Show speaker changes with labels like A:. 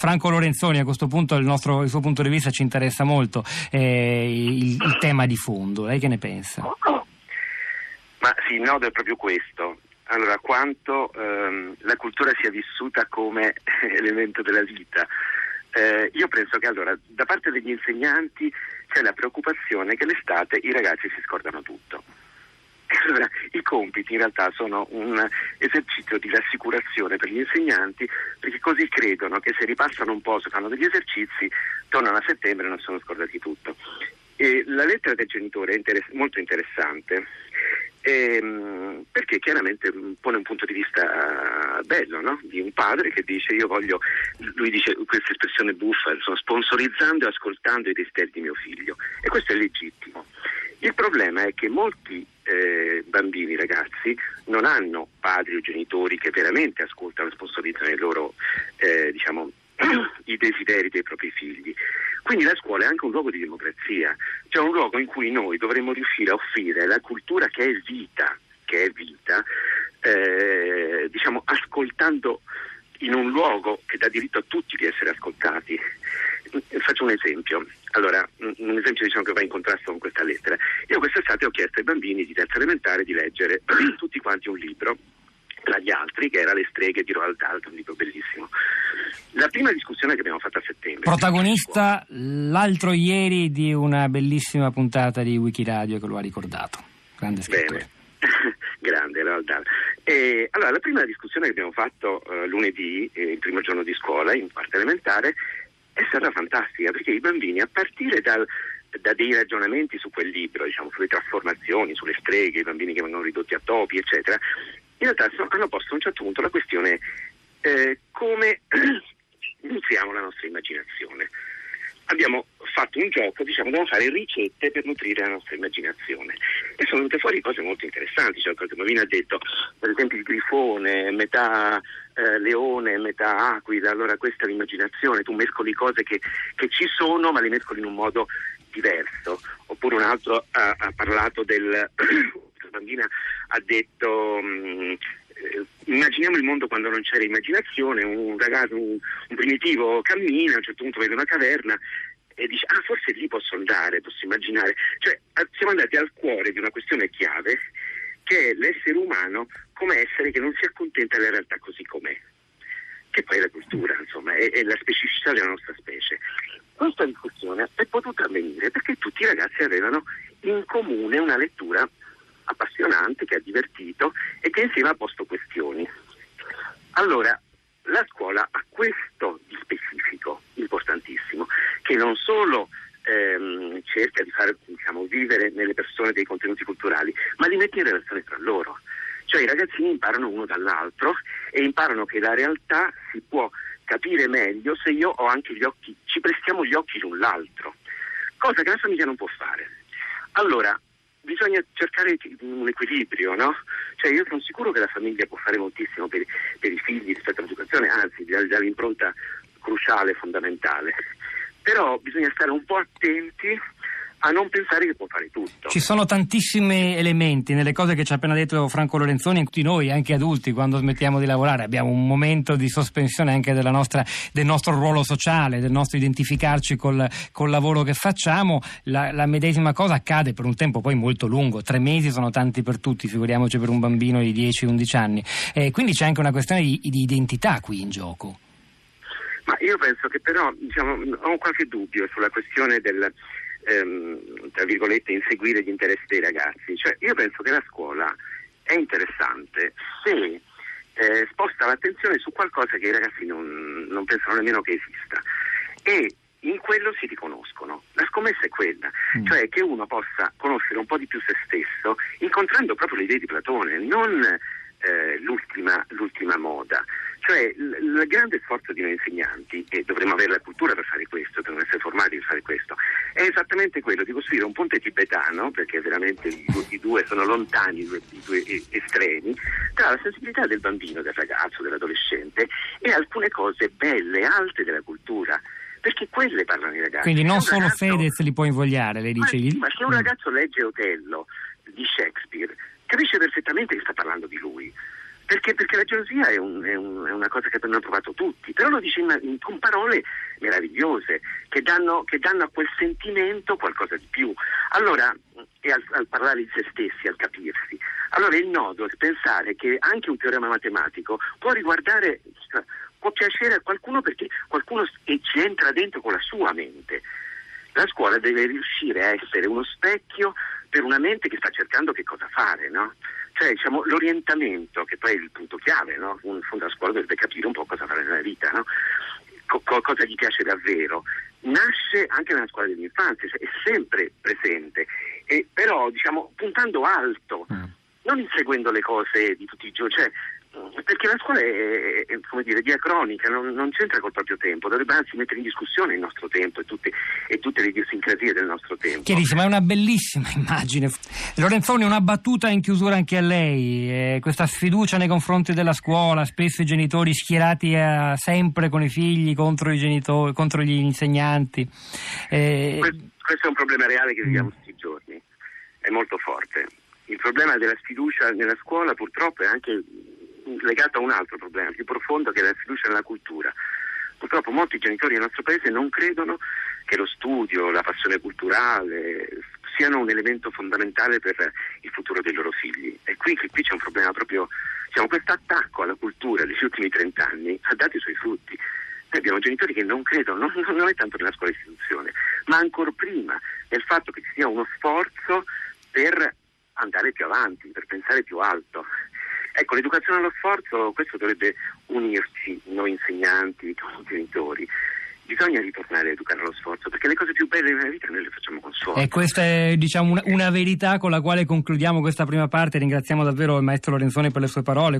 A: Franco Lorenzoni, a questo punto il, nostro, il suo punto di vista ci interessa molto, eh, il, il, tema di fondo. Lei che ne pensa?
B: Ma sì, il nodo è proprio questo. Allora, quanto ehm, la cultura sia vissuta come elemento della vita. Eh, io penso che allora, da parte degli insegnanti c'è la preoccupazione che l'estate i ragazzi si scordano tutto. Allora, I compiti in realtà sono un esercizio di rassicurazione per gli insegnanti perché così credono che se ripassano un po', se fanno degli esercizi, tornano a settembre e non sono scordati tutto. E la lettera del genitore è interess- molto interessante ehm, perché chiaramente pone un punto di vista bello no? di un padre che dice io voglio, lui dice questa espressione buffa, insomma, sponsorizzando e ascoltando i desideri di mio figlio e questo è legittimo. Il problema è che molti eh, bambini, ragazzi, non hanno padri o genitori che veramente ascoltano e sponsorizzano i loro, eh, diciamo, i desideri dei propri figli. Quindi la scuola è anche un luogo di democrazia, cioè un luogo in cui noi dovremmo riuscire a offrire la cultura che è vita, che è vita, eh, diciamo, ascoltando in un luogo che dà diritto a tutti di essere ascoltati. Faccio un esempio. Allora, un esempio diciamo, che va in contrasto con questa lettera. Io quest'estate ho chiesto ai bambini di terza elementare di leggere tutti quanti un libro tra gli altri, che era Le streghe di Roald Dahl, un libro bellissimo. La prima discussione che abbiamo fatto a settembre.
A: Protagonista l'altro ieri di una bellissima puntata di Wikiradio che lo ha ricordato. Grande scrittore.
B: Grande Roald Dahl. E, allora, la prima discussione che abbiamo fatto uh, lunedì, eh, il primo giorno di scuola, in quarta elementare, è stata fantastica perché i bambini a partire dal, da dei ragionamenti su quel libro, diciamo, sulle trasformazioni, sulle streghe, i bambini che vengono ridotti a topi, eccetera, in realtà hanno posto a un certo punto la questione eh, come nutriamo la nostra immaginazione. Abbiamo fatto un gioco, diciamo, dobbiamo fare ricette per nutrire la nostra immaginazione. E sono venute fuori cose molto interessanti. Cioè, qualche bambino ha detto, per esempio, il grifone, metà eh, leone, metà aquila, allora questa è l'immaginazione, tu mescoli cose che, che, ci sono, ma le mescoli in un modo diverso. Oppure un altro ha, ha parlato del. bambina ha detto. Mh, eh, immaginiamo il mondo quando non c'era immaginazione, un ragazzo, un, un primitivo cammina, a un certo punto vede una caverna e dice ah forse lì posso andare, posso immaginare. Cioè siamo andati al cuore di una questione chiave che è l'essere umano come essere che non si accontenta della realtà così com'è, che poi è la cultura, insomma, è, è la specificità della nostra specie. Questa discussione è potuta avvenire perché tutti i ragazzi avevano in comune una lettura appassionante che ha divertito e che insieme ha posto questioni. Allora, la scuola ha questo di specifico, importantissimo, che non solo ehm, cerca di far diciamo, vivere nelle persone dei contenuti culturali, ma li mette in relazione tra loro. Cioè i ragazzini imparano uno dall'altro e imparano che la realtà si può capire meglio se io ho anche gli occhi, ci prestiamo gli occhi l'un l'altro, cosa che la famiglia non può fare. Allora, bisogna cercare un equilibrio, no? Cioè io sono sicuro che la famiglia può fare moltissimo per, per i figli rispetto all'educazione, anzi dall'impronta cruciale, fondamentale. Però bisogna stare un po' attenti a non pensare che può fare tutto.
A: Ci sono tantissimi elementi nelle cose che ci ha appena detto Franco Lorenzoni, tutti noi, anche adulti, quando smettiamo di lavorare, abbiamo un momento di sospensione anche nostra, del nostro ruolo sociale, del nostro identificarci col, col lavoro che facciamo. La, la, medesima cosa accade per un tempo poi molto lungo, tre mesi sono tanti per tutti, figuriamoci per un bambino di 10-11 anni. Eh, quindi c'è anche una questione di, di identità qui in gioco.
B: Ma io penso che però diciamo, ho qualche dubbio sulla questione del, ehm, tra virgolette, inseguire gli interessi dei ragazzi. Cioè, io penso che la scuola è interessante se eh, sposta l'attenzione su qualcosa che i ragazzi non, non pensano nemmeno che esista. E in quello si riconoscono. La scommessa è quella, mm. cioè che uno possa conoscere un po' di più se stesso, incontrando proprio le idee di Platone, non eh, l'ultima, l'ultima, moda. Cioè il grande sforzo di noi insegnanti, e dovremmo avere la cultura per fare questo, dovremmo essere formati per fare questo, è esattamente quello di costruire un ponte tibetano, perché veramente i due, i due sono lontani, i due, i due estremi, tra la sensibilità del bambino, del ragazzo, dell'adolescente e alcune cose belle, alte della cultura perché quelle parlano i ragazzi.
A: Quindi non solo ragazzo... Fedez li può invogliare, lei dice.
B: Ma, ma se un mm. ragazzo legge Otello di Shakespeare, capisce perfettamente che sta parlando di lui Perché, perché la gelosia è, un, è, un, è, una cosa che hanno provato tutti, però lo dice in, in, con parole meravigliose che danno, che danno, a quel sentimento qualcosa di più. Allora, e al, al, parlare di se stessi, al capirsi. Allora il nodo è pensare che anche un teorema matematico può riguardare, può piacere a qualcuno perché qualcuno ci entra dentro con la sua mente. La scuola deve riuscire a essere uno specchio per una mente che sta cercando che cosa fare, no? Cioè, diciamo, l'orientamento, che poi è il punto chiave, no? Un fondo della scuola dovrebbe capire un po' cosa fare nella vita, no? Co- cosa gli piace davvero. Nasce anche nella scuola dell'infanzia, cioè è sempre presente, e, però diciamo puntando alto, mm. non inseguendo le cose di tutti i giorni, cioè perché la scuola è, è come dire, diacronica, non, non, c'entra col proprio tempo, dovrebbe anzi mettere in discussione il nostro tempo e tutte, e tutte le idiosincrasie del nostro tempo.
A: Chiarissimo, è una bellissima immagine. Lorenzoni, una battuta in chiusura anche a lei, eh, questa sfiducia nei confronti della scuola, spesso i genitori schierati a, sempre con i figli contro i genitori, contro gli insegnanti.
B: Eh... Questo, questo, è un problema reale che viviamo mm. tutti i giorni, è molto forte. Il problema della sfiducia nella scuola purtroppo è anche legato a un altro problema più profondo che è la fiducia nella cultura. Purtroppo molti genitori del nostro paese non credono che lo studio, la passione culturale siano un elemento fondamentale per il futuro dei loro figli. E qui, qui c'è un problema proprio, diciamo, questo attacco alla cultura degli ultimi trent'anni ha dato i suoi frutti. Noi abbiamo genitori che non credono, non, non è tanto nella scuola istituzione, ma ancora prima nel fatto che ci sia uno sforzo per andare più avanti, per pensare più alto. Ecco, l'educazione allo sforzo, questo dovrebbe unirci noi insegnanti, noi genitori. Bisogna ritornare a educare allo sforzo perché le cose più belle nella vita noi le facciamo con sforzo.
A: E questa è diciamo, una, una verità con la quale concludiamo questa prima parte. Ringraziamo davvero il maestro Lorenzoni per le sue parole.